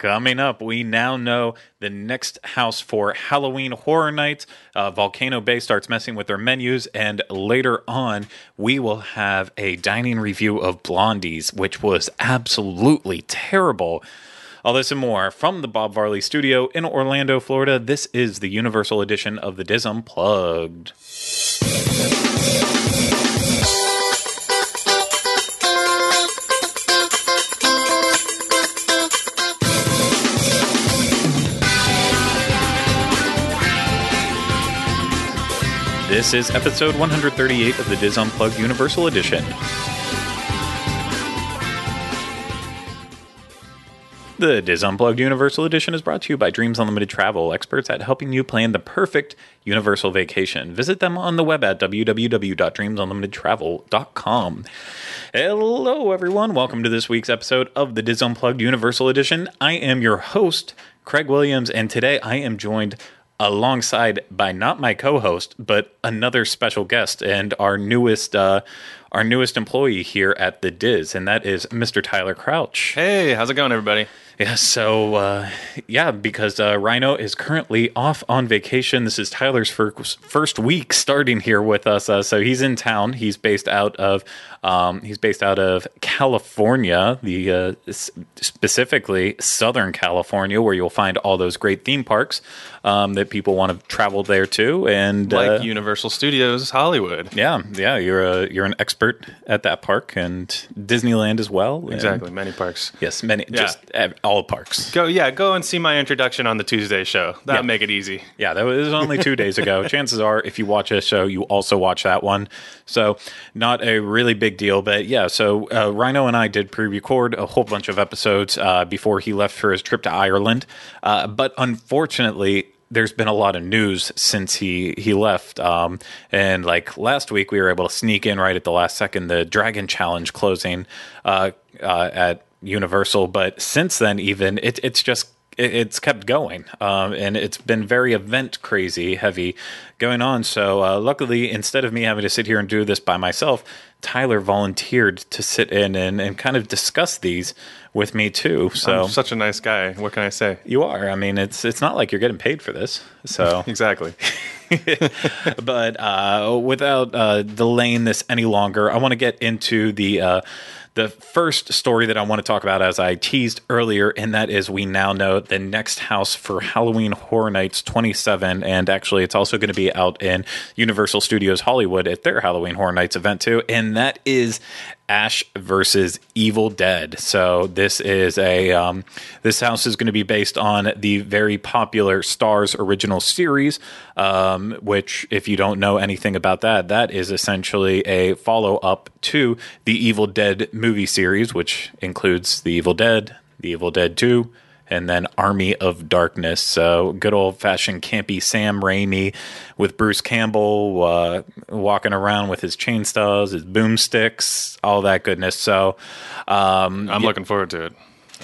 Coming up, we now know the next house for Halloween Horror Nights. Uh, Volcano Bay starts messing with their menus, and later on, we will have a dining review of Blondie's, which was absolutely terrible. All this and more from the Bob Varley Studio in Orlando, Florida. This is the Universal edition of the DIS Unplugged. This is episode 138 of the DIS Unplugged Universal Edition. The DIS Unplugged Universal Edition is brought to you by Dreams Unlimited Travel, experts at helping you plan the perfect universal vacation. Visit them on the web at www.dreamsunlimitedtravel.com. Hello, everyone. Welcome to this week's episode of the DIS Unplugged Universal Edition. I am your host, Craig Williams, and today I am joined alongside by not my co-host but another special guest and our newest uh, our newest employee here at the DIS, and that is Mr. Tyler Crouch. Hey, how's it going, everybody? Yeah, so uh, yeah, because uh, Ryno is currently off on vacation. This is Tyler's first first week starting here with us. Uh, so he's in town. He's based out of um, he's based out of California, the uh, specifically Southern California, where you'll find all those great theme parks um, that people want to travel there to, and Like uh, Universal Studios Hollywood. yeah, yeah, you're a you're an expert at that park and Disneyland as well. and- Exactly, many parks. Yes, many Yeah. just all parks. Go, yeah, go and see my introduction on the Tuesday show. That'll Yeah. make it easy. Yeah, that was only two days ago. Chances are, if you watch this show, you also watch that one. So, not a really big deal, but yeah. So, uh, Ryno and I did pre-record a whole bunch of episodes uh, before he left for his trip to Ireland. Uh, but unfortunately, there's been a lot of news since he he left. Um, and like last week, we were able to sneak in right at the last second the Dragon Challenge closing uh, uh, at Universal. But since then, even it, it's just it, it's kept going, um, and it's been very event crazy heavy going on. So uh, luckily, instead of me having to sit here and do this by myself, Tyler volunteered to sit in and, and kind of discuss these with me too. So I'm such a nice guy. What can I say? you are. I mean, it's it's not like you're getting paid for this. So Exactly. but uh, without uh, delaying this any longer, I want to get into the uh, the first story that I want to talk about, as I teased earlier, and that is we now know the next house for Halloween Horror Nights 27, and actually, it's also going to be out in Universal Studios Hollywood at their Halloween Horror Nights event too, and that is Ash versus Evil Dead. So this is a um, this house is going to be based on the very popular Starz original series, um, which if you don't know anything about that, that is essentially a follow up to the Evil Dead movie series, which includes the Evil Dead, the Evil Dead Two. And then Army of Darkness. So good old fashioned campy Sam Raimi with Bruce Campbell uh, walking around with his chainsaws, his boomsticks, all that goodness. So um, I'm looking forward to it.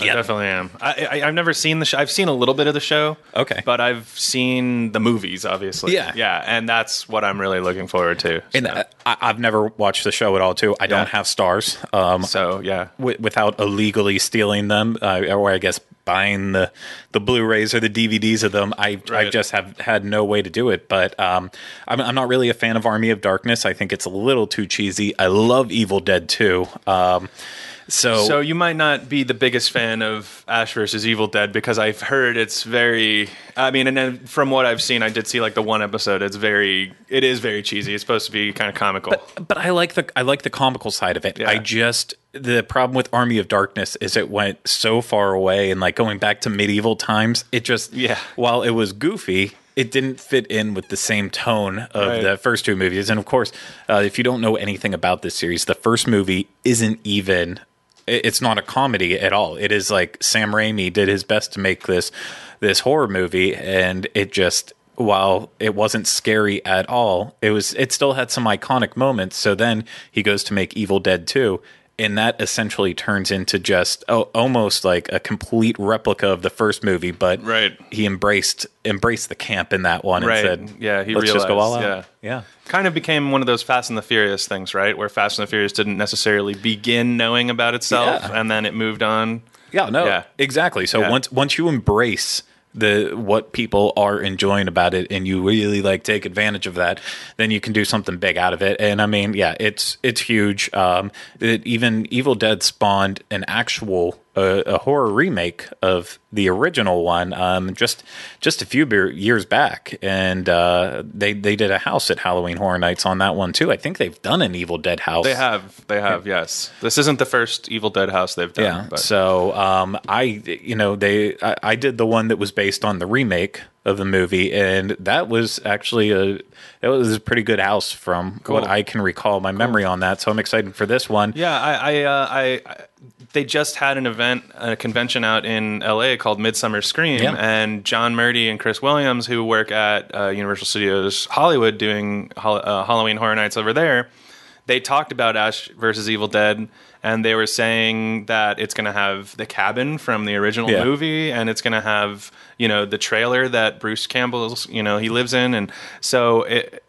I Yeah. definitely am. I, I, I've never seen the show. I've seen a little bit of the show. Okay. But I've seen the movies, obviously. Yeah. Yeah. And that's what I'm really looking forward to. And so, I, I've never watched the show at all. Too. I don't have Starz. Um, so, yeah. wi- without illegally stealing them, uh, or I guess buying the the Blu-rays or the DVDs of them. I I just have had no way to do it. But um, I'm, I'm not really a fan of Army of Darkness. I think it's a little too cheesy. I love Evil Dead too. Um, so, So you might not be the biggest fan of Ash versus Evil Dead because I've heard it's very. I mean, and then from what I've seen, I did see like the one episode. It's very. It is very cheesy. It's supposed to be kind of comical. but I like the I like the comical side of it. Yeah. I just the problem with Army of Darkness is it went so far away and like going back to medieval times. It just Yeah. While it was goofy, it didn't fit in with the same tone of Right. the first two movies. And of course, uh, if you don't know anything about this series, the first movie isn't even. It- It's not a comedy at all. It is like Sam Raimi did his best to make this this horror movie, and it just while it wasn't scary at all, it was it still had some iconic moments. So then he goes to make Evil Dead 2 and that essentially turns into just oh, almost like a complete replica of the first movie, but Right. he embraced embraced the camp in that one Right. and said, Yeah, he let's just go all out." realized, yeah. kind of became one of those Fast and the Furious things, right? Where Fast and the Furious didn't necessarily begin knowing about itself, Yeah. and then it moved on. Yeah, no, Yeah. exactly. So Yeah. once once you embrace the what people are enjoying about it and you really like take advantage of that then you can do something big out of it. And i mean yeah it's it's huge. Um it, even evil dead spawned an actual uh, a horror remake of the original one um just just a few beer, years back and uh they they did a house at halloween horror nights on that one too i think they've done an evil dead house They have, they have, yes. This isn't the first Evil Dead house they've done. yeah. but So um, I, you know, they, I, I did the one that was based on the remake of the movie, and that was actually a, it was a pretty good house from what I can recall, my memory on that. So I'm excited for this one. Yeah, I, I, uh, I, I, they just had an event, a convention out in L.A. called Midsummer Scream, Yeah. and John Murdy and Chris Williams, who work at uh, Universal Studios Hollywood doing hol- uh, Halloween Horror Nights over there, they talked about Ash versus Evil Dead, and they were saying that it's going to have the cabin from the original Yeah. movie, and it's going to have you know the trailer that Bruce Campbell's you know he lives in, and so it.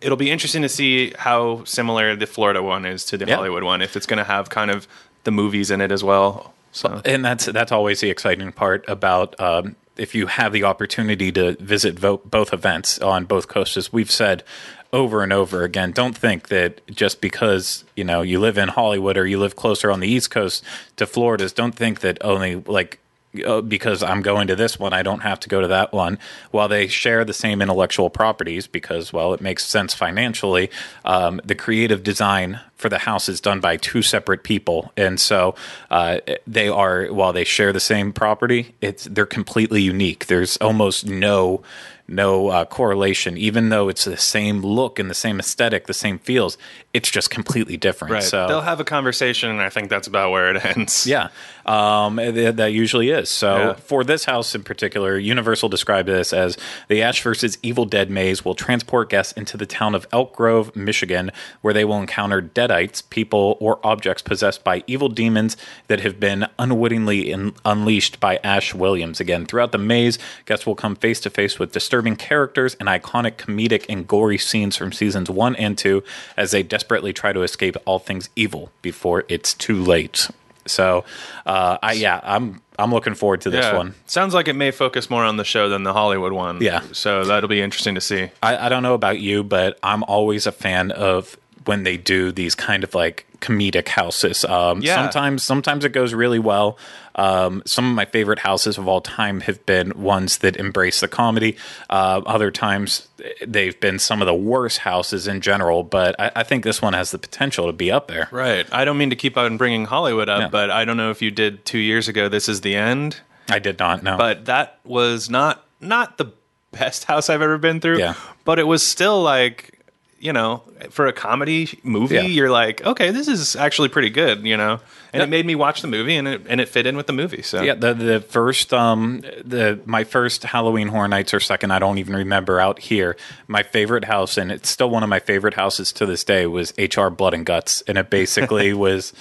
It'll be interesting to see how similar the Florida one is to the Yeah. Hollywood one. If it's going to have kind of the movies in it as well. So and that's that's always the exciting part about um, if you have the opportunity to visit vo- both events on both coasts. As we've said over and over again, don't think that just because you know you live in Hollywood or you live closer on the East Coast to Florida's, don't think that only like. Uh, because I'm going to this one, I don't have to go to that one. While they share the same intellectual properties, because well, it makes sense financially. Um, the creative design for the house is done by two separate people, and so uh, they are while they share the same property, it's they're completely unique. There's almost no no uh, correlation, even though it's the same look and the same aesthetic, the same feels. It's just completely different. right, So they'll have a conversation, and I think that's about where it ends. yeah, um, th- that usually is. So Yeah. for this house in particular, Universal described this as the Ash versus Evil Dead maze will transport guests into the town of Elk Grove, Michigan, where they will encounter deadites, people or objects possessed by evil demons that have been unwittingly in- unleashed by Ash Williams. Again, throughout the maze, guests will come face to face with disturbing characters and iconic comedic and gory scenes from seasons one and two as they desperately try to escape all things evil before it's too late. So, uh, I yeah, I'm I'm looking forward to this Yeah. one. Sounds like it may focus more on the show than the Hollywood one. Yeah. So that'll be interesting to see. I, I don't know about you, but I'm always a fan of when they do these kind of like comedic houses. Um, Yeah. Sometimes, sometimes it goes really well. Um, some of my favorite houses of all time have been ones that embrace the comedy. Uh, other times, they've been some of the worst houses in general. But I, I think this one has the potential to be up there. Right. I don't mean to keep on bringing Hollywood up, Yeah. but I don't know if you did two years ago. This is the end, I did not know. but that was not not the best house I've ever been through. Yeah. But it was still like you know, for a comedy movie, Yeah. you're like, okay, this is actually pretty good, you know. And Yeah. it made me watch the movie, and it and it fit in with the movie. So Yeah, the the first um the my first Halloween Horror Nights or second, I don't even remember out here. My favorite house, and it's still one of my favorite houses to this day, was HR Blood and Guts, and it basically was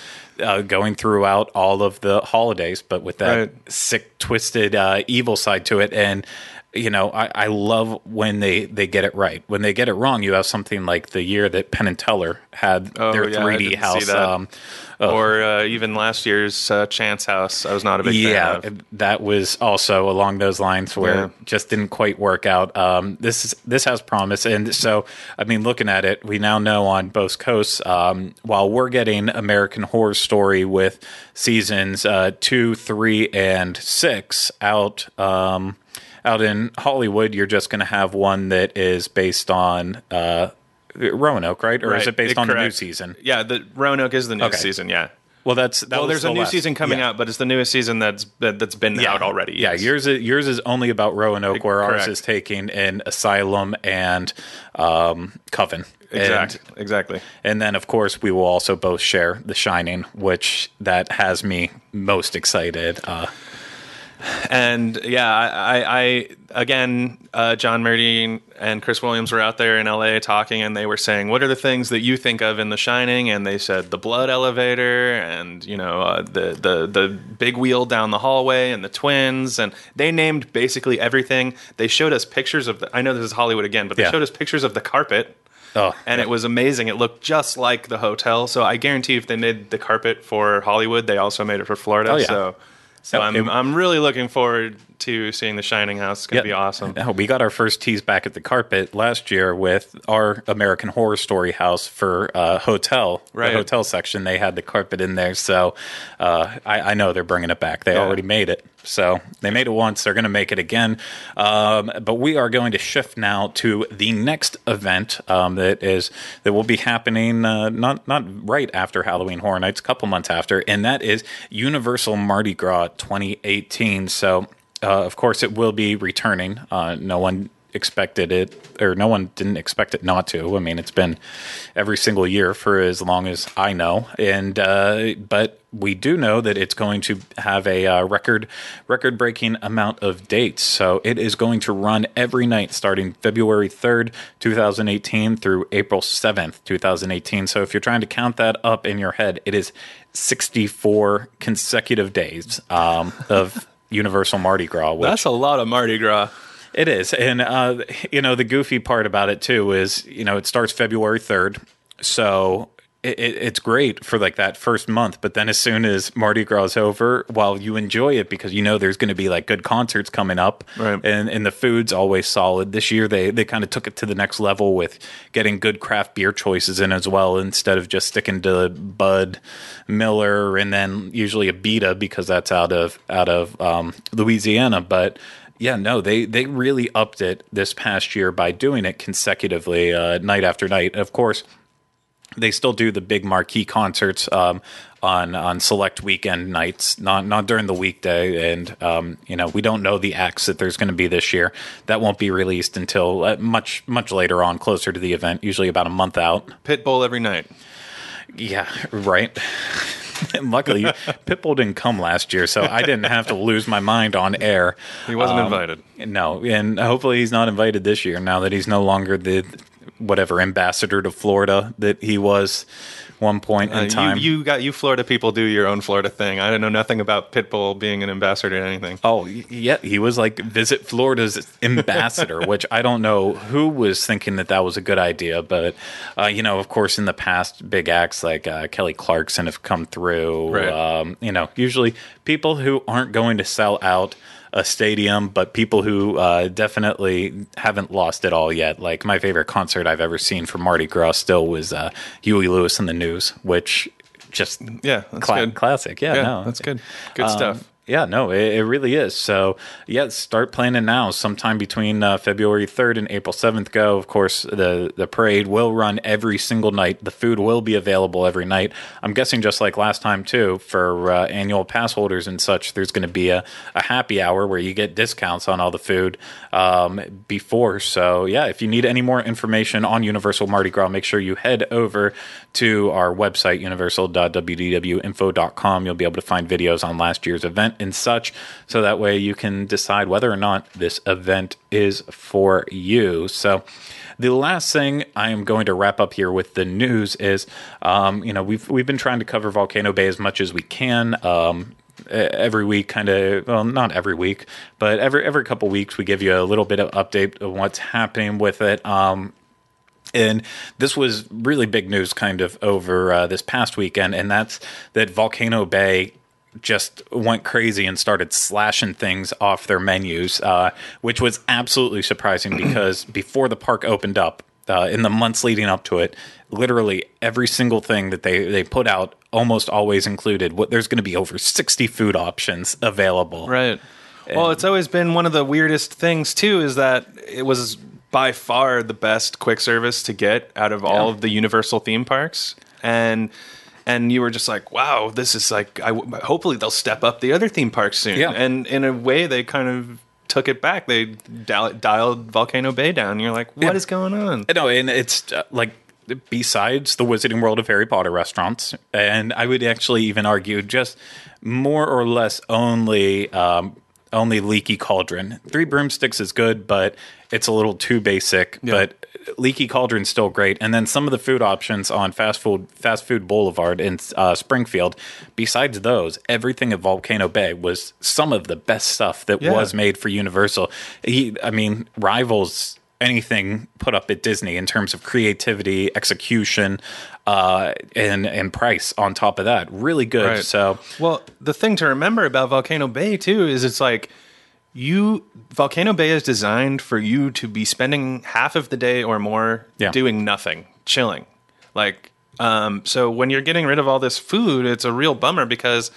uh, going throughout all of the holidays, but with that Right. sick, twisted, uh, evil side to it, and. You know, I, I love when they, they get it right. When they get it wrong, you have something like the year that Penn and Teller had Oh, their yeah, 3D didn't see house. Um, or uh, even last year's uh, Chance House, I was not a big yeah, fan of. that was also along those lines where Yeah. it just didn't quite work out. Um, this is this has promise, and so I mean, looking at it, we now know on both coasts. Um, while we're getting American Horror Story with seasons uh, two, three, and six out. Um, out in Hollywood, you're just going to have one that is based on uh, Roanoke, right? Or is it based on the new season? Yeah, the Roanoke is the new Okay. season. Yeah. Well, that's that well, there's the a new last- season coming yeah. out, but it's the newest season that's that, that's been out already. Yeah, yours is, yours is only about Roanoke, where ours is taking in Asylum and um, Coven. exactly, exactly. And, and then, of course, we will also both share The Shining, which that has me most excited. Uh, And yeah, I, I, I again, uh, John Murdy and Chris Williams were out there in LA talking, and they were saying, "What are the things that you think of in The Shining?" And they said the blood elevator, and you know, uh, the the the big wheel down the hallway, and the twins, and they named basically everything. They showed us pictures of. The, I know this is Hollywood again, but they Yeah. showed us pictures of the carpet. oh, and it was amazing. It looked just like the hotel. So I guarantee if they made the carpet for Hollywood, they also made it for Florida. Oh, yeah. So So I'm it- I'm really looking forward to seeing the Shining House. It's gonna be awesome. We got our first tease back at the carpet last year with our American Horror Story house for uh, hotel, Right. the hotel section. They had the carpet in there, so uh, I, I know they're bringing it back. They Yeah. already made it, so they made it once. They're going to make it again. Um, but we are going to shift now to the next event um, that is that will be happening uh, not not right after Halloween Horror Nights, a couple months after, and that is Universal Mardi Gras 2018. So. Uh, of course, it will be returning. Uh, no one expected it, or no one didn't expect it not to. I mean, it's been every single year for as long as I know, and uh, but we do know that it's going to have a uh, record record breaking amount of dates. So it is going to run every night starting February third, two thousand eighteen, through April seventh, two thousand eighteen. So if you're trying to count that up in your head, it is sixty four consecutive days um, of. Universal Mardi Gras, That's a lot of Mardi Gras. It is, and uh, you know the goofy part about it too is you know it starts February third, so it, it, it's great for like that first month. But then as soon as Mardi Gras is over, while you enjoy it because you know there's going to be like good concerts coming up, Right. and and the food's always solid. This year they they kind of took it to the next level with getting good craft beer choices in as well instead of just sticking to Bud Miller and then usually Abita because that's out of out of um, Louisiana, but. Yeah, no, they they really upped it this past year by doing it consecutively, uh, night after night. Of course, they still do the big marquee concerts um, on on select weekend nights, not not during the weekday. And um, you know, we don't know the acts that there's going to be this year. That won't be released until uh, much much later on, closer to the event, usually about a month out. Pitbull every night. Yeah, right. and luckily, Pitbull didn't come last year, so I didn't have to lose my mind on air. He wasn't Um, invited. No, and hopefully he's not invited this year now that he's no longer the whatever ambassador to Florida that he was one point in Uh, time. You, you got you Florida people do your own Florida thing. I don't know nothing about Pitbull being an ambassador to anything. Oh yeah, he was like visit Florida's ambassador, which I don't know who was thinking that that was a good idea, but uh, you know, of course, in the past, big acts like uh, Kelly Clarkson have come through. Right. Um, you know, usually people who aren't going to sell out a stadium, but people who uh, definitely haven't lost it all yet. Like my favorite concert I've ever seen for Mardi Gras still was uh, Huey Lewis and the News, which just Yeah, that's cla- good. classic. Yeah, Yeah, no, that's good. Good um, stuff. Yeah, no, it, it really is. So, yeah, start planning now. Sometime between uh, February 3rd and April 7th, go. Of course, the, the parade will run every single night. The food will be available every night. I'm guessing just like last time, too, for uh, annual pass holders and such, there's going to be a, a happy hour where you get discounts on all the food um, before. So, yeah, if you need any more information on Universal Mardi Gras, make sure you head over to our website, universal.wdwinfo.com. You'll be able to find videos on last year's event and such. So that way you can decide whether or not this event is for you. So, the last thing I am going to wrap up here with the news is, um, you know, we've we've been trying to cover Volcano Bay as much as we can. Um, every week, kind of, well, not every week, but every every couple weeks, we give you a little bit of update of what's happening with it. Um, and this was really big news kind of over uh, this past weekend, and that's that Volcano Bay just went crazy and started slashing things off their menus, uh, which was absolutely surprising because before the park opened up, uh, in the months leading up to it, literally every single thing that they, they put out almost always included what there's going to be over 60 food options available. Right. Well, it's always been one of the weirdest things too is that it was by far the best quick service to get out of all of the Universal theme parks, and and you were just like, wow, this is like, I hopefully they'll step up the other theme parks soon. Yeah. And in a way, they kind of took it back. They dial- dialed Volcano Bay down. You're like, what is Yeah. going on? No, and it's uh, like besides the Wizarding World of Harry Potter restaurants, and I would actually even argue just more or less only um, only Leaky Cauldron. Three Broomsticks is good, but it's a little too basic. But Leaky Cauldron's still great. And then some of the food options on Fast Food Fast Food Boulevard in uh, Springfield. Besides those, everything at Volcano Bay was some of the best stuff that Yeah. was made for Universal. He, I mean, Rivals anything put up at Disney in terms of creativity, execution, uh, and and price. On top of that, really good. Right. So Well, the thing to remember about Volcano Bay too is it's like you Volcano Bay is designed for you to be spending half of the day or more Yeah. doing nothing, chilling. Like um so when you're getting rid of all this food, it's a real bummer because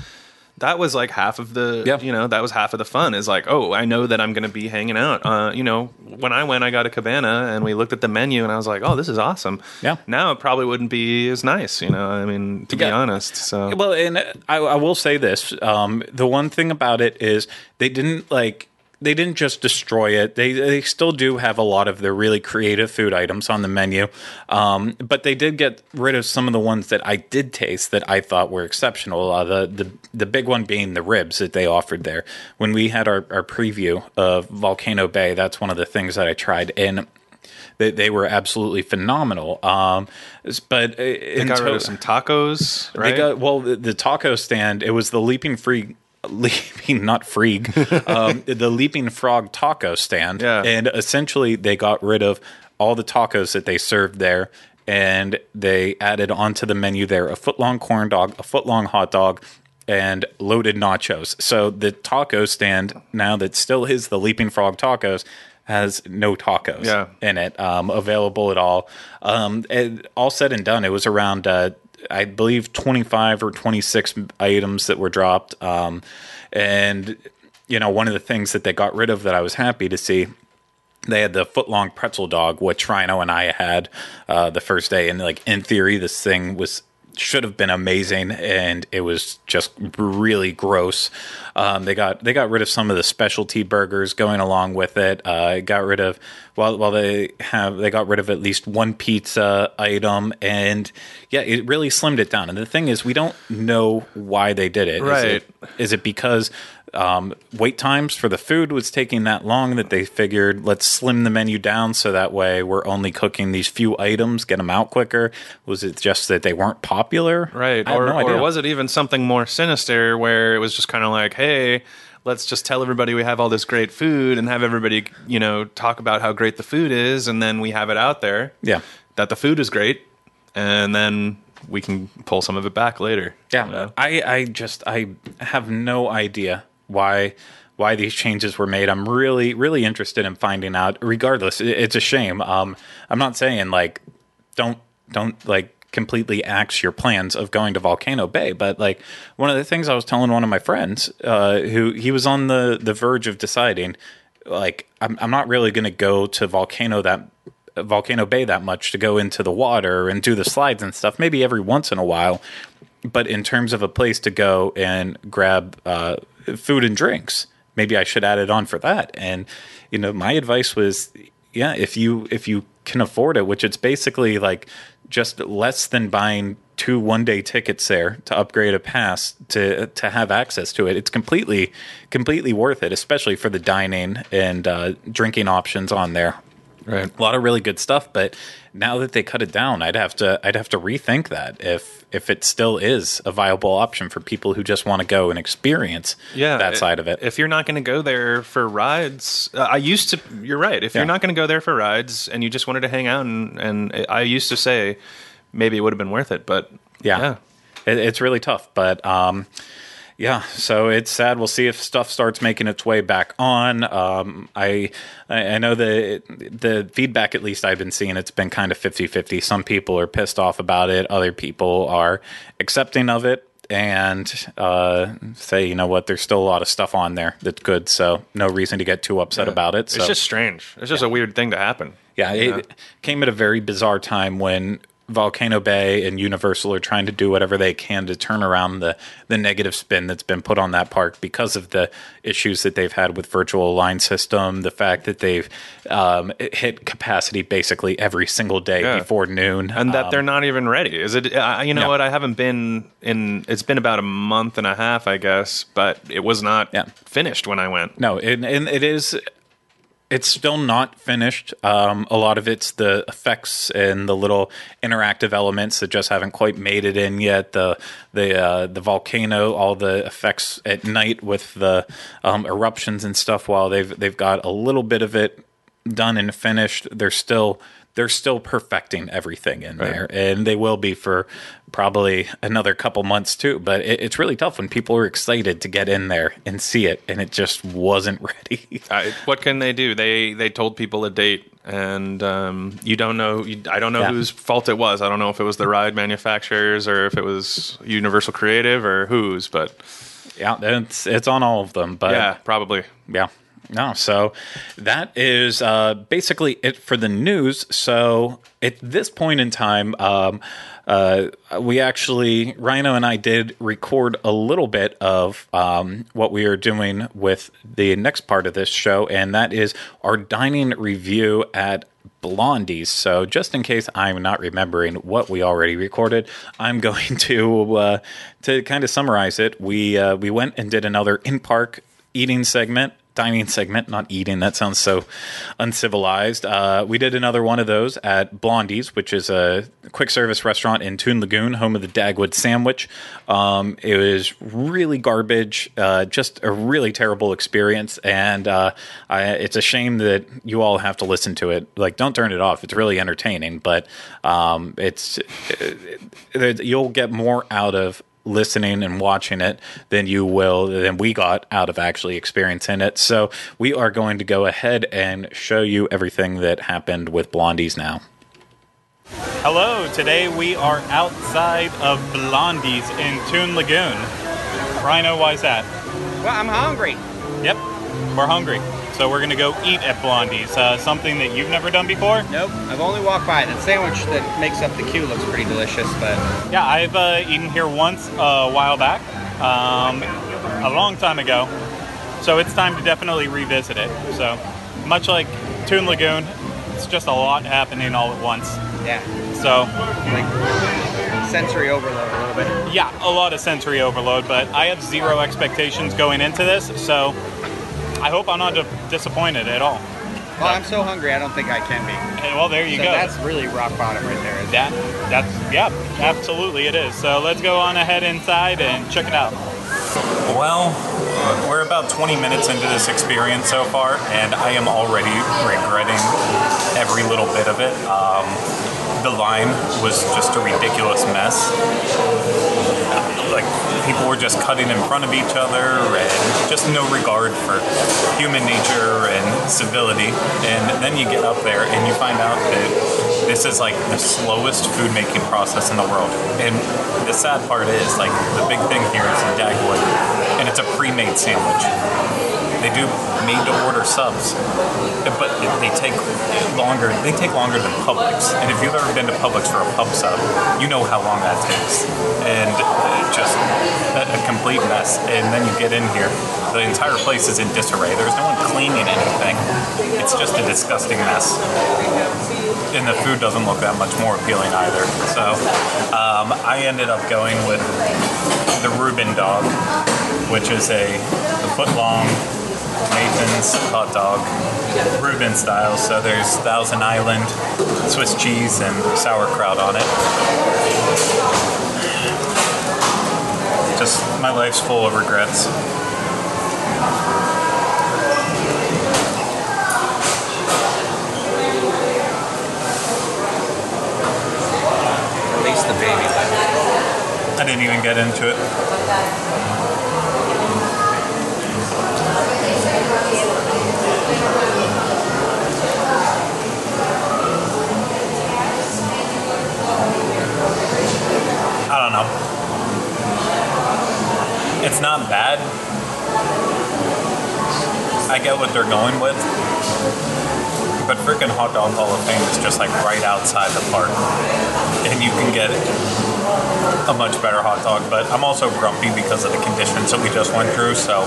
that was like half of the Yeah. you know that was half of the fun is like oh i know that i'm going to be hanging out uh, you know when i went i got a cabana and we looked at the menu and i was like oh this is awesome Yeah. now it probably wouldn't be as nice you know i mean to be honest so Well, and I, I will say this: um, the one thing about it is they didn't like they didn't just destroy it. They they still do have a lot of the really creative food items on the menu, um, but they did get rid of some of the ones that I did taste that I thought were exceptional. Uh, the the the big one being the ribs that they offered there. When we had our, our preview of Volcano Bay, that's one of the things that I tried and. They, they were absolutely phenomenal. Um, but they got rid of some tacos right they got well the, the taco stand. It was the leaping free. Leaping, not freak, um, the leaping frog taco stand, Yeah. and essentially they got rid of all the tacos that they served there, and they added onto the menu there a foot long corn dog, a foot long hot dog, and loaded nachos. So the taco stand now that still is the leaping frog tacos has no tacos Yeah. in it um, available at all. Um, and all said and done, it was around uh, I believe twenty five or twenty six items that were dropped. Um, and you know, one of the things that they got rid of that I was happy to see they had the foot long pretzel dog, which Ryno and I had uh, the first day, and like in theory, this thing was should have been amazing, and it was just really gross. Um, they got they got rid of some of the specialty burgers going along with it. Uh, got rid of well, well they have they got rid of at least one pizza item, and yeah, it really slimmed it down. And the thing is, we don't know why they did it. Is Right. it is it because um, wait times for the food was taking that long that they figured let's slim the menu down so that way we're only cooking these few items, get them out quicker? Was it just that they weren't popular? Right. Or, no or was it even something more sinister where it was just kind of like, hey, let's just tell everybody we have all this great food and have everybody, you know, talk about how great the food is. And then we have it out there Yeah. that the food is great. And then we can pull some of it back later. Yeah, you know? I, I just I have no idea why why these changes were made. I'm really really interested in finding out. Regardless, it's a shame. Um, I'm not saying like don't don't like completely axe your plans of going to Volcano Bay, but like one of the things I was telling one of my friends, uh, who he was on the the verge of deciding, like I'm I'm not really going to go to Volcano that. Volcano Bay that much to go into the water and do the slides and stuff. Maybe every once in a while, but in terms of a place to go and grab uh, food and drinks, maybe I should add it on for that. And you know, my advice was, yeah, if you if you can afford it, which it's basically like just less than buying two one day tickets there to upgrade a pass to to have access to it. It's completely completely worth it, especially for the dining and uh, drinking options on there right. a lot of really good stuff but now that they cut it down i'd have to i'd have to rethink that if if it still is a viable option for people who just want to go and experience yeah that side of it. if you're not going to go there for rides uh, i used to you're right if Yeah. you're not going to go there for rides and you just wanted to hang out and, and i used to say maybe it would have been worth it but yeah, It, it's really tough but um yeah so it's sad. We'll see if stuff starts making its way back on. Um i i know the the feedback at least i've been seeing it's been kind of 50-50 some people are pissed off about it. Other people are accepting of it and uh, say, you know what, there's still a lot of stuff on there that's good, so no reason to get too upset about it. So it's just strange. It's just a weird thing to happen. Yeah, it came at a very bizarre time when Volcano Bay and Universal are trying to do whatever they can to turn around the the negative spin that's been put on that park because of the issues that they've had with virtual line system, the fact that they've um, hit capacity basically every single day Yeah. before noon, and that Um, they're not even ready. Is it? Uh, you know what? I haven't been in. It's been about a month and a half, I guess, but it was not Yeah. finished when I went. No, and, and it is. It's still not finished. Um, a lot of it's the effects and the little interactive elements that just haven't quite made it in yet. The the uh, the volcano, all the effects at night with the um, eruptions and stuff. While they've they've got a little bit of it done and finished. They're still they're still perfecting everything in there, and they will be for probably another couple months too. But it, it's really tough when people are excited to get in there and see it, and it just wasn't ready. I, what can they do? They they told people a date, and um, you don't know. You, I don't know Yeah. whose fault it was. I don't know if it was the ride manufacturers or if it was Universal Creative or whose. But yeah, it's it's on all of them. But yeah, probably. Yeah. No, so that is uh, basically it for the news. So at this point in time, um, uh, we actually, Ryno and I did record a little bit of um, what we are doing with the next part of this show, and that is our dining review at Blondie's. So just in case I'm not remembering what we already recorded, I'm going to uh, to kind of summarize it. We uh, we went and did another in park eating segment. Dining segment, not eating. That sounds so uncivilized. Uh, we did another one of those at Blondie's, which is a quick service restaurant in Toon Lagoon, home of the Dagwood sandwich. Um, it was really garbage, uh, just a really terrible experience, and uh, I, it's a shame that you all have to listen to it. Like, don't turn it off. It's really entertaining, but um, it's it, it, you'll get more out of listening and watching it than you will than we got out of actually experiencing it. So we are going to go ahead and show you everything that happened with Blondies now. Hello, today we are outside of Blondie's in Toon Lagoon. Ryno, why is that? Well, I'm hungry. Yep, we're hungry. So we're gonna go eat at Blondie's. Uh, something that you've never done before? Nope, I've only walked by it. The sandwich that makes up the queue looks pretty delicious, but Yeah, I've uh, eaten here once a while back, um, a long time ago. So it's time to definitely revisit it. So much like Toon Lagoon, it's just a lot happening all at once. yeah, So like sensory overload a little bit. yeah, a lot of sensory overload, but I have zero expectations going into this, so I hope I'm not di- disappointed at all. Well, I'm so hungry, I don't think I can be. Well, there you so go. that's really rock bottom right there. isn't it? that. That's yeah, absolutely it is. So let's go on ahead inside and check it out. Well, we're about 20 minutes into this experience so far, and I am already regretting every little bit of it. Um, the line was just a ridiculous mess. Like, people were just cutting in front of each other, and just no regard for human nature and civility. And then you get up there and you find out that this is like the slowest food making process in the world. And the sad part is, like, the big thing here is Dagwood, and it's a pre-made sandwich. They do made-to-order subs, but they take longer. They take longer than Publix. And if you've ever been to Publix for a pub sub, you know how long that takes. And just a, a complete mess. And then you get in here, the entire place is in disarray. There's no one cleaning anything. It's just a disgusting mess and the food doesn't look that much more appealing either. So um, I ended up going with the Reuben dog, which is a, a foot long Nathan's hot dog, Reuben style. So there's Thousand Island, Swiss cheese, and sauerkraut on it. Just my life's full of regrets. At least the baby. I didn't even get into it. Bad. I get what they're going with. But freaking Hot Dog Hall of Fame is just like right outside the park. And you can get a much better hot dog, but I'm also grumpy because of the conditions that we just went through, so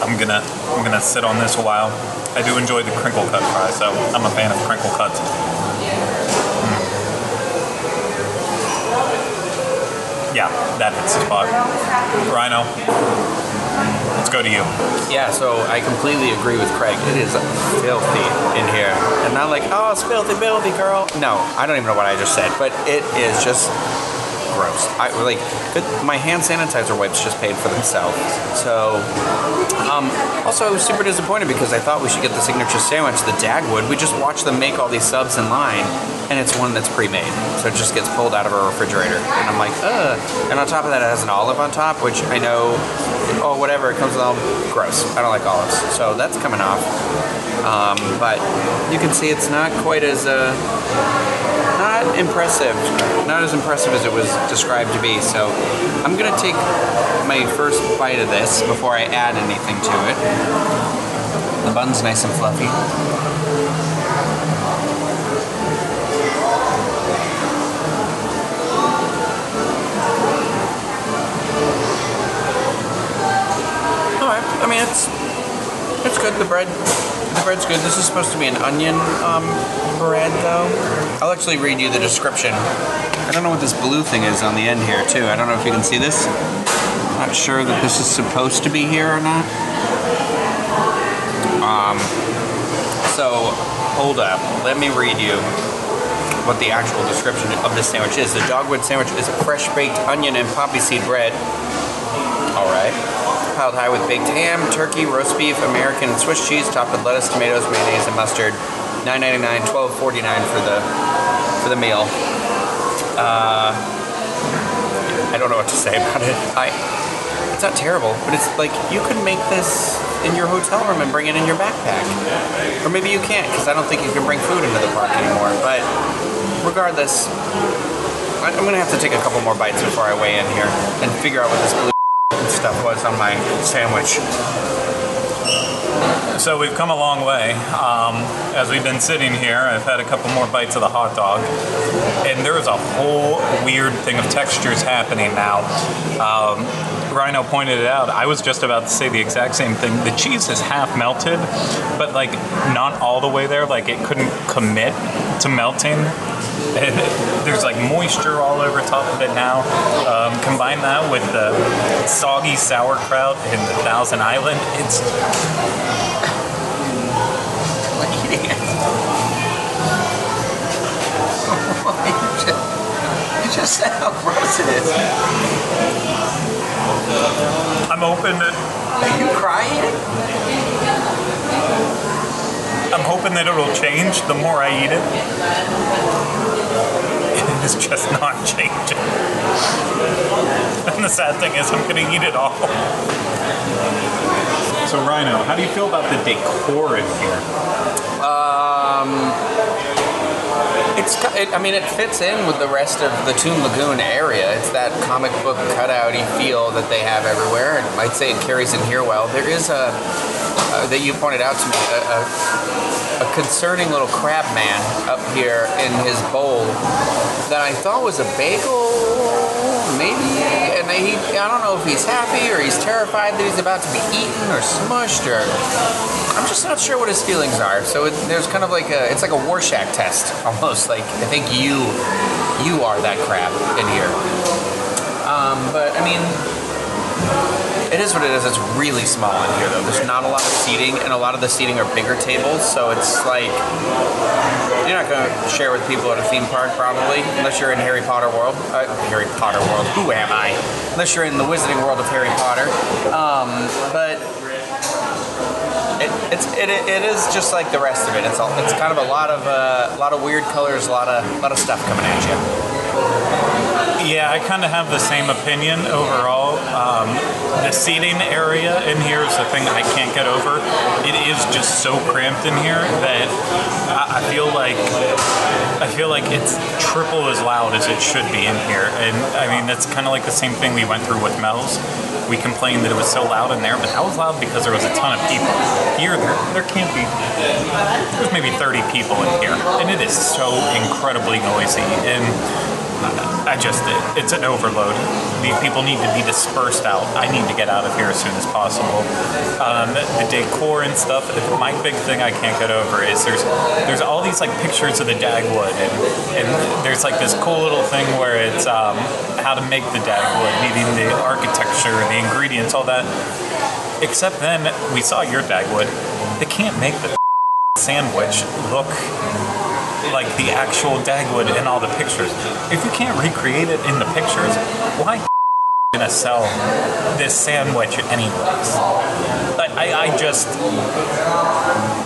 I'm gonna I'm gonna sit on this a while. I do enjoy the crinkle cut fries, so I'm a fan of crinkle cuts. Yeah, that hits the spot. Ryno, let's go to you. Yeah, so I completely agree with Craig. It is filthy in here. And not like, oh, it's filthy, filthy, girl. No, I don't even know what I just said, but it is just gross. I like my hand sanitizer wipes just paid for themselves. So, um, also I was super disappointed because I thought we should get the signature sandwich, the Dagwood. We just watch them make all these subs in line, and it's one that's pre-made, so it just gets pulled out of a refrigerator, and I'm like, ugh. And on top of that, it has an olive on top, which I know, oh whatever, it comes with olive. Gross. I don't like olives, so that's coming off. Um, but you can see it's not quite as uh, not impressive, not as impressive as it was described to be. So I'm gonna take my first bite of this before I add anything to it. The bun's nice and fluffy. Alright, I mean it's it's good. The bread, the bread's good. This is supposed to be an onion um, bread, though. I'll actually read you the description. I don't know what this blue thing is on the end here, too. I don't know if you can see this. Not sure that this is supposed to be here or not. Um, so hold up. Let me read you what the actual description of this sandwich is. The Dagwood sandwich is a fresh baked onion and poppy seed bread. All right piled high with baked ham, turkey, roast beef, American Swiss cheese, topped with lettuce, tomatoes, mayonnaise, and mustard. $9.99, $12.49 for the for the meal. Uh, I don't know what to say about it. I it's not terrible, but it's like you could make this in your hotel room and bring it in your backpack, or maybe you can't because I don't think you can bring food into the park anymore. But regardless, I'm gonna have to take a couple more bites before I weigh in here and figure out what this blue stuff was on my sandwich. So we've come a long way. Um, as we've been sitting here, I've had a couple more bites of the hot dog, and there is a whole weird thing of textures happening now. Um, Ryno pointed it out. I was just about to say the exact same thing. The cheese is half melted, but like not all the way there. Like it couldn't commit to melting. There's like moisture all over top of it now. Um, combine that with the soggy sauerkraut in the Thousand Island. It's eating it. you, just, you just said how gross it is. I'm hoping that Are you crying? I'm hoping that it'll change the more I eat it. It is just not changing. And the sad thing is, I'm gonna eat it all. So, Ryno, how do you feel about the decor in here? Um, it's. ki- It, I mean, it fits in with the rest of the Toon Lagoon area. It's that comic book cutouty feel that they have everywhere, and I'd say it carries in here well. There is a uh, that you pointed out to me a, a, a concerning little crab man up here in his bowl that I thought was a bagel, maybe. And he, I don't know if he's happy or he's terrified that he's about to be eaten or smushed or. I'm just not sure what his feelings are. So it, there's kind of like a, it's like a Rorschach test almost. Like I think you, you are that crab in here. Um, but I mean, it is what it is. It's really small in here, though. There's not a lot of seating, and a lot of the seating are bigger tables, so it's like you're not going to share with people at a theme park, probably, unless you're in Harry Potter world. Uh, Harry Potter world. Who am I? Unless you're in the Wizarding world of Harry Potter. Um, but it, it's it, it is just like the rest of it. It's all, it's kind of a lot of uh, a lot of weird colors, a lot of a lot of stuff coming at you. Yeah, I kind of have the same opinion overall. Um, the seating area in here is the thing I can't get over. It is just so cramped in here that I, I feel like I feel like it's triple as loud as it should be in here. And I mean, that's kind of like the same thing we went through with Mel's. We complained that it was so loud in there, but that was loud because there was a ton of people. Here, there, there can't be. There's maybe 30 people in here, and it is so incredibly noisy. And I just, it, it's an overload. These people need to be dispersed out. I need to get out of here as soon as possible. Um, the decor and stuff. My big thing I can't get over is there's there's all these like pictures of the Dagwood, and, and there's like this cool little thing where it's um, how to make the Dagwood, needing the architecture, the ingredients, all that. Except then we saw your Dagwood. They can't make the sandwich look like the actual Dagwood in all the pictures. If you can't recreate it in the pictures, why gonna sell this sandwich anyways? Like, I, I just,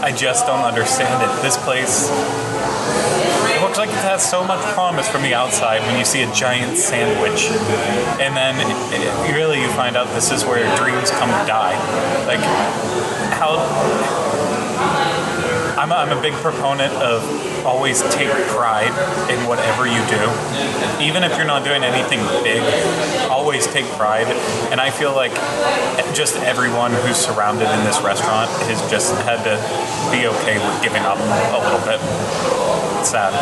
I just don't understand it. This place, it looks like it has so much promise from the outside when you see a giant sandwich, and then it, it- really you find out this is where dreams come to die. Like, how I'm a, I'm a big proponent of always take pride in whatever you do. Even if you're not doing anything big, always take pride. And I feel like just everyone who's surrounded in this restaurant has just had to be okay with giving up a little bit. It's sad.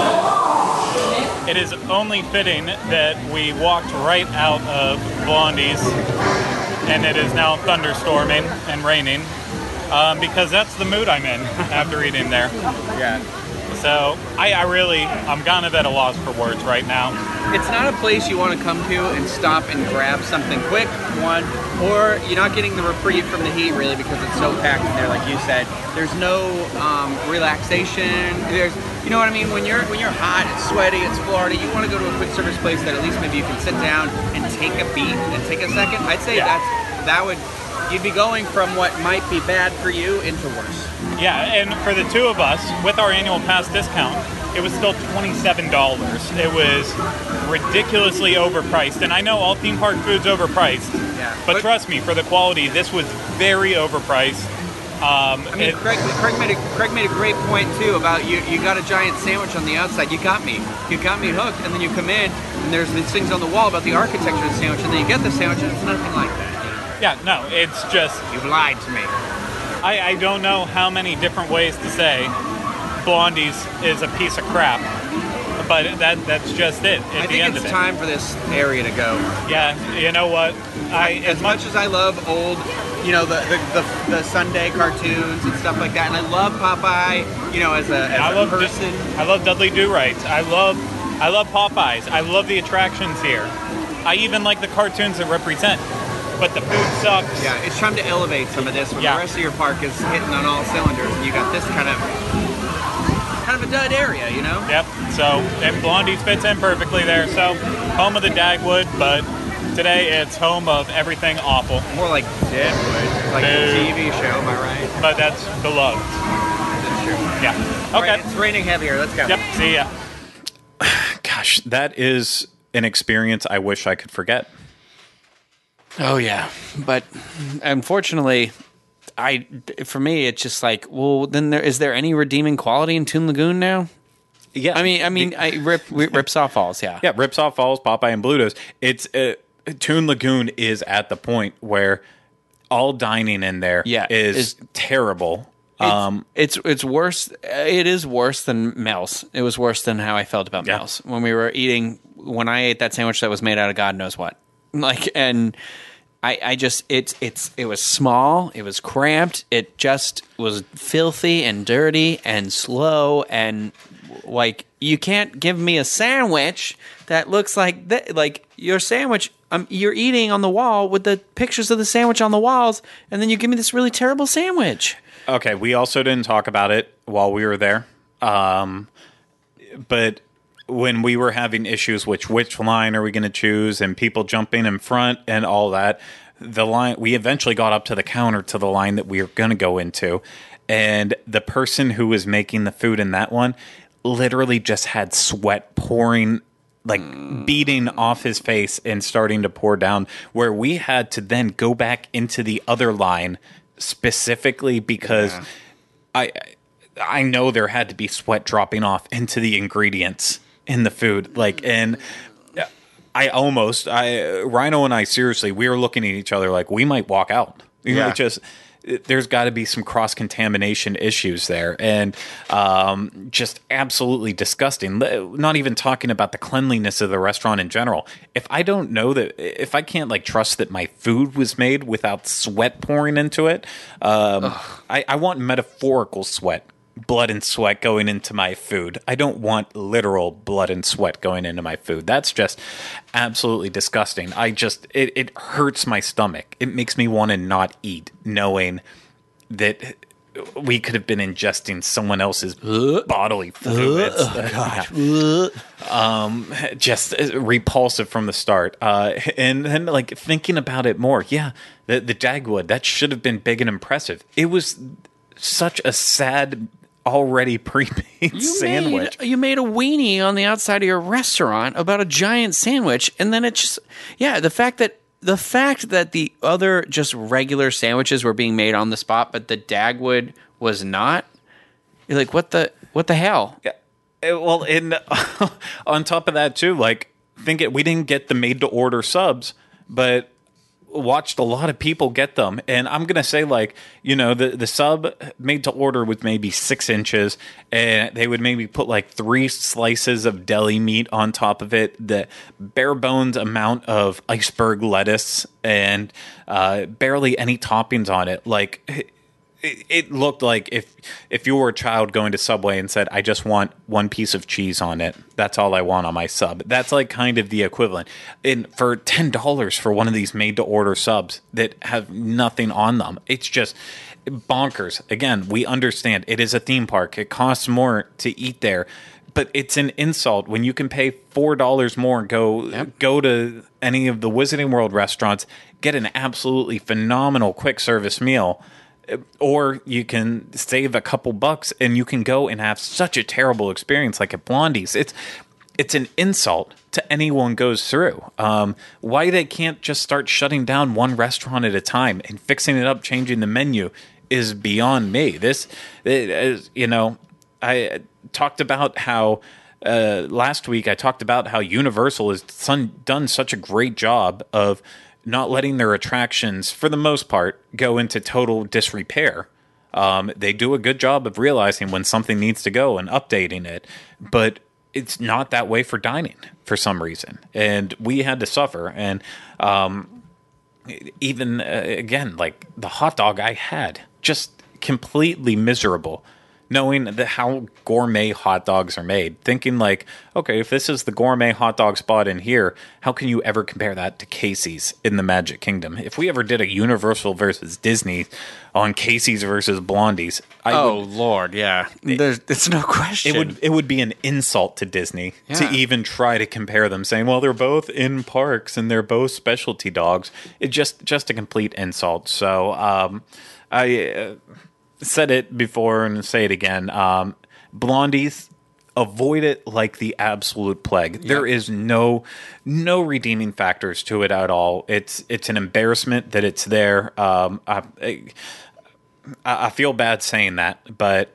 It is only fitting that we walked right out of Blondie's and it is now thunderstorming and raining um, because that's the mood I'm in after eating there. Yeah. So I, I really, I'm kind of at a loss for words right now. It's not a place you want to come to and stop and grab something quick, one, or you're not getting the reprieve from the heat really because it's so packed in there, like you said. There's no um, relaxation. There's, you know what I mean? When you're when you're hot, it's sweaty, it's Florida. You want to go to a quick service place that at least maybe you can sit down and take a beat and take a second. I'd say Yeah. that's that would you'd be going from what might be bad for you into worse. Yeah, and for the two of us, with our annual pass discount, it was still $27. It was ridiculously overpriced. And I know all theme park food's overpriced, Yeah. but trust me, for the quality, this was very overpriced. Um, I mean, it- Craig, Craig made a Craig made a great point too about you. You got a giant sandwich on the outside. You got me. You got me hooked. And then you come in, and there's these things on the wall about the architecture of the sandwich, and then you get the sandwich, and it's nothing like that. Yeah, no, it's just, You've lied to me. I, I don't know how many different ways to say Blondie's is a piece of crap. But that that's just it at I the end it's of it. time for this area to go. Yeah, you know what? I As much as I love old, you know, the the, the, the Sunday cartoons and stuff like that, and I love Popeye, you know, as a, as I a love person. I love Dudley Do Right. I love I love Popeyes. I love the attractions here. I even like the cartoons that represent. But the food sucks. Yeah, it's time to elevate some of this when Yeah. the rest of your park is hitting on all cylinders, and you got this kind of kind of a dud area, you know. Yep. So and Blondie's fits in perfectly there. So home of the Dagwood, but today it's home of everything awful. More like Deadwood, like the Boo. TV show. Am I right? But that's beloved. That's true. Yeah. All right, Okay. it's raining heavier. Let's go. Yep. See ya. Gosh, that is an experience I wish I could forget. Oh yeah, but unfortunately, I for me it's just like, well, then there is there any redeeming quality in Toon Lagoon now? Yeah, I mean, I mean, I rip rips off falls, yeah. yeah, Ripsaw Falls, Popeye, and Bluto's. It's uh, Toon Lagoon is at the point where all dining in there Yeah, is is- terrible. It's, Um, it's it's worse. It is worse than Mel's. It was worse than how I felt about Yeah. Mel's when we were eating. When I ate that sandwich that was made out of God knows what, like, and I I just it's it's it was small. It was cramped. It just was filthy and dirty and slow and like you can't give me a sandwich that looks like that. Like your sandwich. Um, you're eating on the wall with the pictures of the sandwich on the walls, and then you give me this really terrible sandwich. Okay, we also didn't talk about it while we were there. Um, but when we were having issues which which line are we going to choose and people jumping in front and all that, the line we eventually got up to the counter to the line that we were going to go into, and the person who was making the food in that one literally just had sweat pouring like beating off his face and starting to pour down where we had to then go back into the other line specifically because I I know there had to be sweat dropping off into the ingredients in the food like and I almost I Ryno and I seriously we were looking at each other like we might walk out. You know Yeah. just there's got to be some cross contamination issues there and um, just absolutely disgusting. Not even talking about the cleanliness of the restaurant in general. If i don't know that if i can't like trust that my food was made without sweat pouring into it um, I, I want metaphorical sweat blood and sweat going into my food. I don't want literal blood and sweat going into my food. That's just absolutely disgusting. I just it, it hurts my stomach. It makes me want to not eat knowing that we could have been ingesting someone else's bodily fluids. um, just uh, repulsive from the start. Uh, and then, like thinking about it more, yeah, the the Dagwood that should have been big and impressive. It was such a sad, already pre-made sandwich. Made, you made a weenie on the outside of your restaurant about a giant sandwich, and then it just yeah, the fact that the fact that the other just regular sandwiches were being made on the spot, but the Dagwood was not. You're like, what the what the hell? Yeah. Uh, Well, in on top of that too, like think it, we didn't get the made to order subs, but watched a lot of people get them. And I'm gonna say like you know the the sub made to order was maybe six inches, and they would maybe put like three slices of deli meat on top of it, the bare bones amount of iceberg lettuce, and uh, barely any toppings on it, like it, it looked like if if you were a child going to Subway and said, "I just want one piece of cheese on it. That's all I want on my sub." That's like kind of the equivalent. And for ten dollars for one of these made to order subs that have nothing on them, it's just bonkers. Again, we understand it is a theme park. It costs more to eat there. But it's an insult when you can pay four dollars more and go go to any of the Wizarding World restaurants, get an absolutely phenomenal quick service meal, or you can save a couple bucks and you can go and have such a terrible experience like at Blondie's. It's it's an insult to anyone goes through. Um, why they can't just start shutting down one restaurant at a time and fixing it up, changing the menu is beyond me. This, you know, I talked about how uh, last week I talked about how Universal has done such a great job of not letting their attractions, for the most part, go into total disrepair. Um, they do a good job of realizing when something needs to go and updating it, but it's not that way for dining for some reason, and we had to suffer. And um, even uh, again, like the hot dog I had, just completely miserable knowing that how gourmet hot dogs are made thinking like okay if this is the gourmet hot dog spot in here how can you ever compare that to casey's in the magic kingdom if we ever did a universal versus disney on casey's versus blondie's I Oh would, Lord, yeah. There's it's no question. it would it would be an insult to Disney to even try to compare them, saying, "Well, they're both in parks and they're both specialty dogs." It just just a complete insult. So um, I uh, said it before and say it again. Um, Blondies avoid it like the absolute plague. There is no no redeeming factors to it at all. It's it's an embarrassment that it's there. Um, I, I I feel bad saying that, but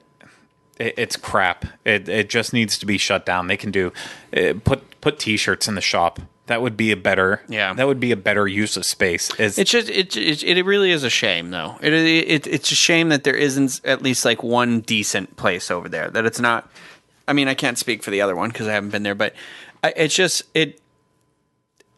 it, it's crap. It it just needs to be shut down. They can do uh, put put t-shirts in the shop. That would be a better Yeah. That would be a better use of space. Is It's just it, it it really is a shame though. It, it it's a shame that there isn't at least like one decent place over there. That it's not. I mean, I can't speak for the other one because I haven't been there, but I, it's just it.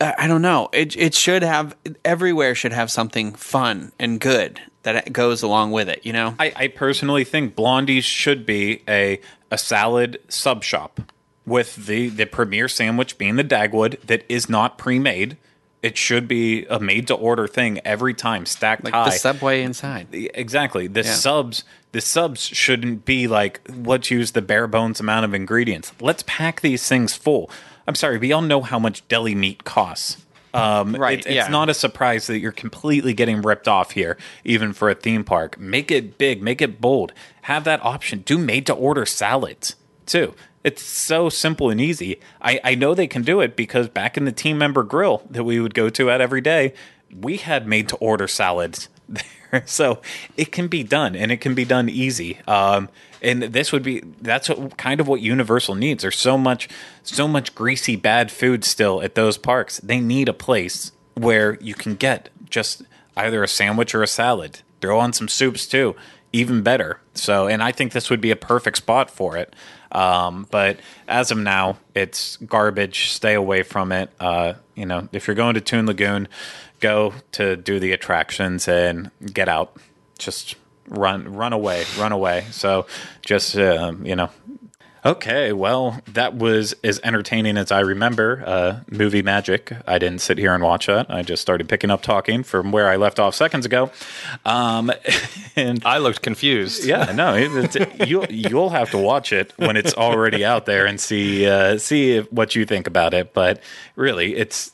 I I don't know. It it should have everywhere should have something fun and good that goes along with it. You know. I, I personally think Blondie's should be a a salad sub shop with the the premier sandwich being the Dagwood that is not pre-made. It should be a made to order thing every time, stacked like high. the subway inside. Exactly. The Yeah. subs the subs shouldn't be like let's use the bare bones amount of ingredients. Let's pack these things full. I'm sorry, we all know how much deli meat costs. Um, Right, It's, it's yeah. not a surprise that you're completely getting ripped off here, even for a theme park. Make it big, make it bold. Have that option. Do made to order salads too. It's so simple and easy. I, I know they can do it because back in the team member grill that we would go to at every day, we had made to order salads there. So it can be done and it can be done easy. Um, and this would be that's what, kind of what Universal needs. There's so much so much greasy bad food still at those parks. They need a place where you can get just either a sandwich or a salad. Throw on some soups too, even better. So, and I think this would be a perfect spot for it. Um, but as of now, it's garbage. Stay away from it. Uh, you know, if you're going to Toon Lagoon, go to do the attractions and get out. Just run, run away, run away. So, just uh, you know, Okay, well, that was as entertaining as I remember. Uh, movie magic. I didn't sit here and watch that. I just started picking up talking from where I left off seconds ago. Um, and I looked confused. yeah, no, it, you'll you'll have to watch it when it's already out there and see uh, see if, what you think about it. But really, it's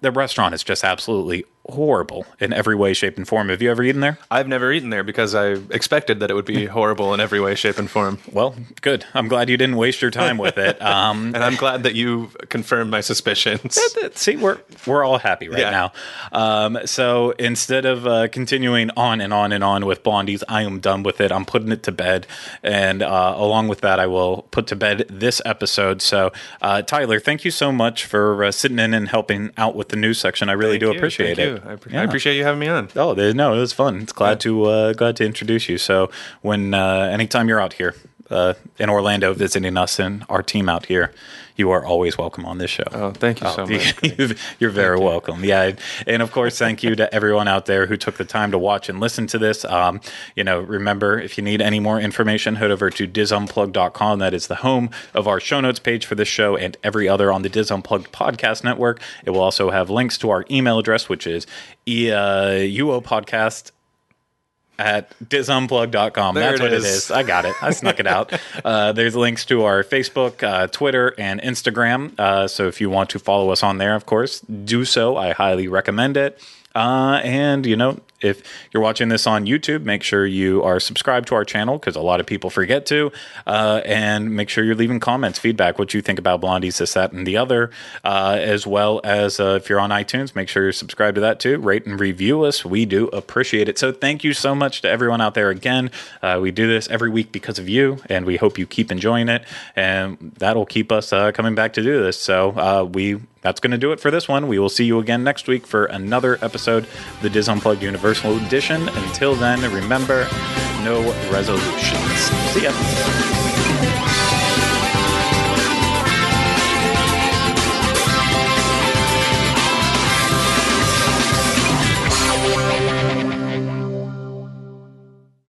the restaurant is just absolutely horrible in every way, shape, and form. Have you ever eaten there? I've never eaten there because I expected that it would be horrible in every way, shape, and form. Well, good. I'm glad you didn't waste your time with it. Um, And I'm glad that you confirmed my suspicions. See, we're we're all happy right Yeah. now. Um, so instead of uh, continuing on and on and on with Blondies, I am done with it. I'm putting it to bed, and uh, along with that, I will put to bed this episode. So, uh, Tyler, thank you so much for uh, sitting in and helping out with the news section. I really Thank do you, appreciate it. you. I, appre- Yeah. I appreciate you having me on. Oh, no, it was fun. It's glad to uh, glad to introduce you. So when uh, anytime you're out here uh, in Orlando visiting us and our team out here, you are always welcome on this show. Oh, thank you so much. You're very welcome. Yeah, and of course, thank you to everyone out there who took the time to watch and listen to this. Um, you know, remember if you need any more information, head over to disunplugged.com. That is the home of our show notes page for this show and every other on the DIS Unplugged podcast network. It will also have links to our email address, which is e, uh, uopodcast at disunplugged.com. There That's what is. it is. I got it. I snuck it out. Uh, there's links to our Facebook, uh, Twitter, and Instagram. Uh, so if you want to follow us on there, of course, do so. I highly recommend it. Uh, and, you know, if you're watching this on YouTube, make sure you are subscribed to our channel because a lot of people forget to. Uh, and make sure you're leaving comments, feedback, what you think about Blondies, this, that, and the other. Uh, as well as uh, if you're on iTunes, make sure you're subscribed to that too. Rate and review us. We do appreciate it. So thank you so much to everyone out there again. Uh, we do this every week because of you, and we hope you keep enjoying it. And that'll keep us uh, coming back to do this. So uh, we that's going to do it for this one. We will see you again next week for another episode of the DIS Unplugged Universal Edition. Until then, remember, no resolutions. See ya.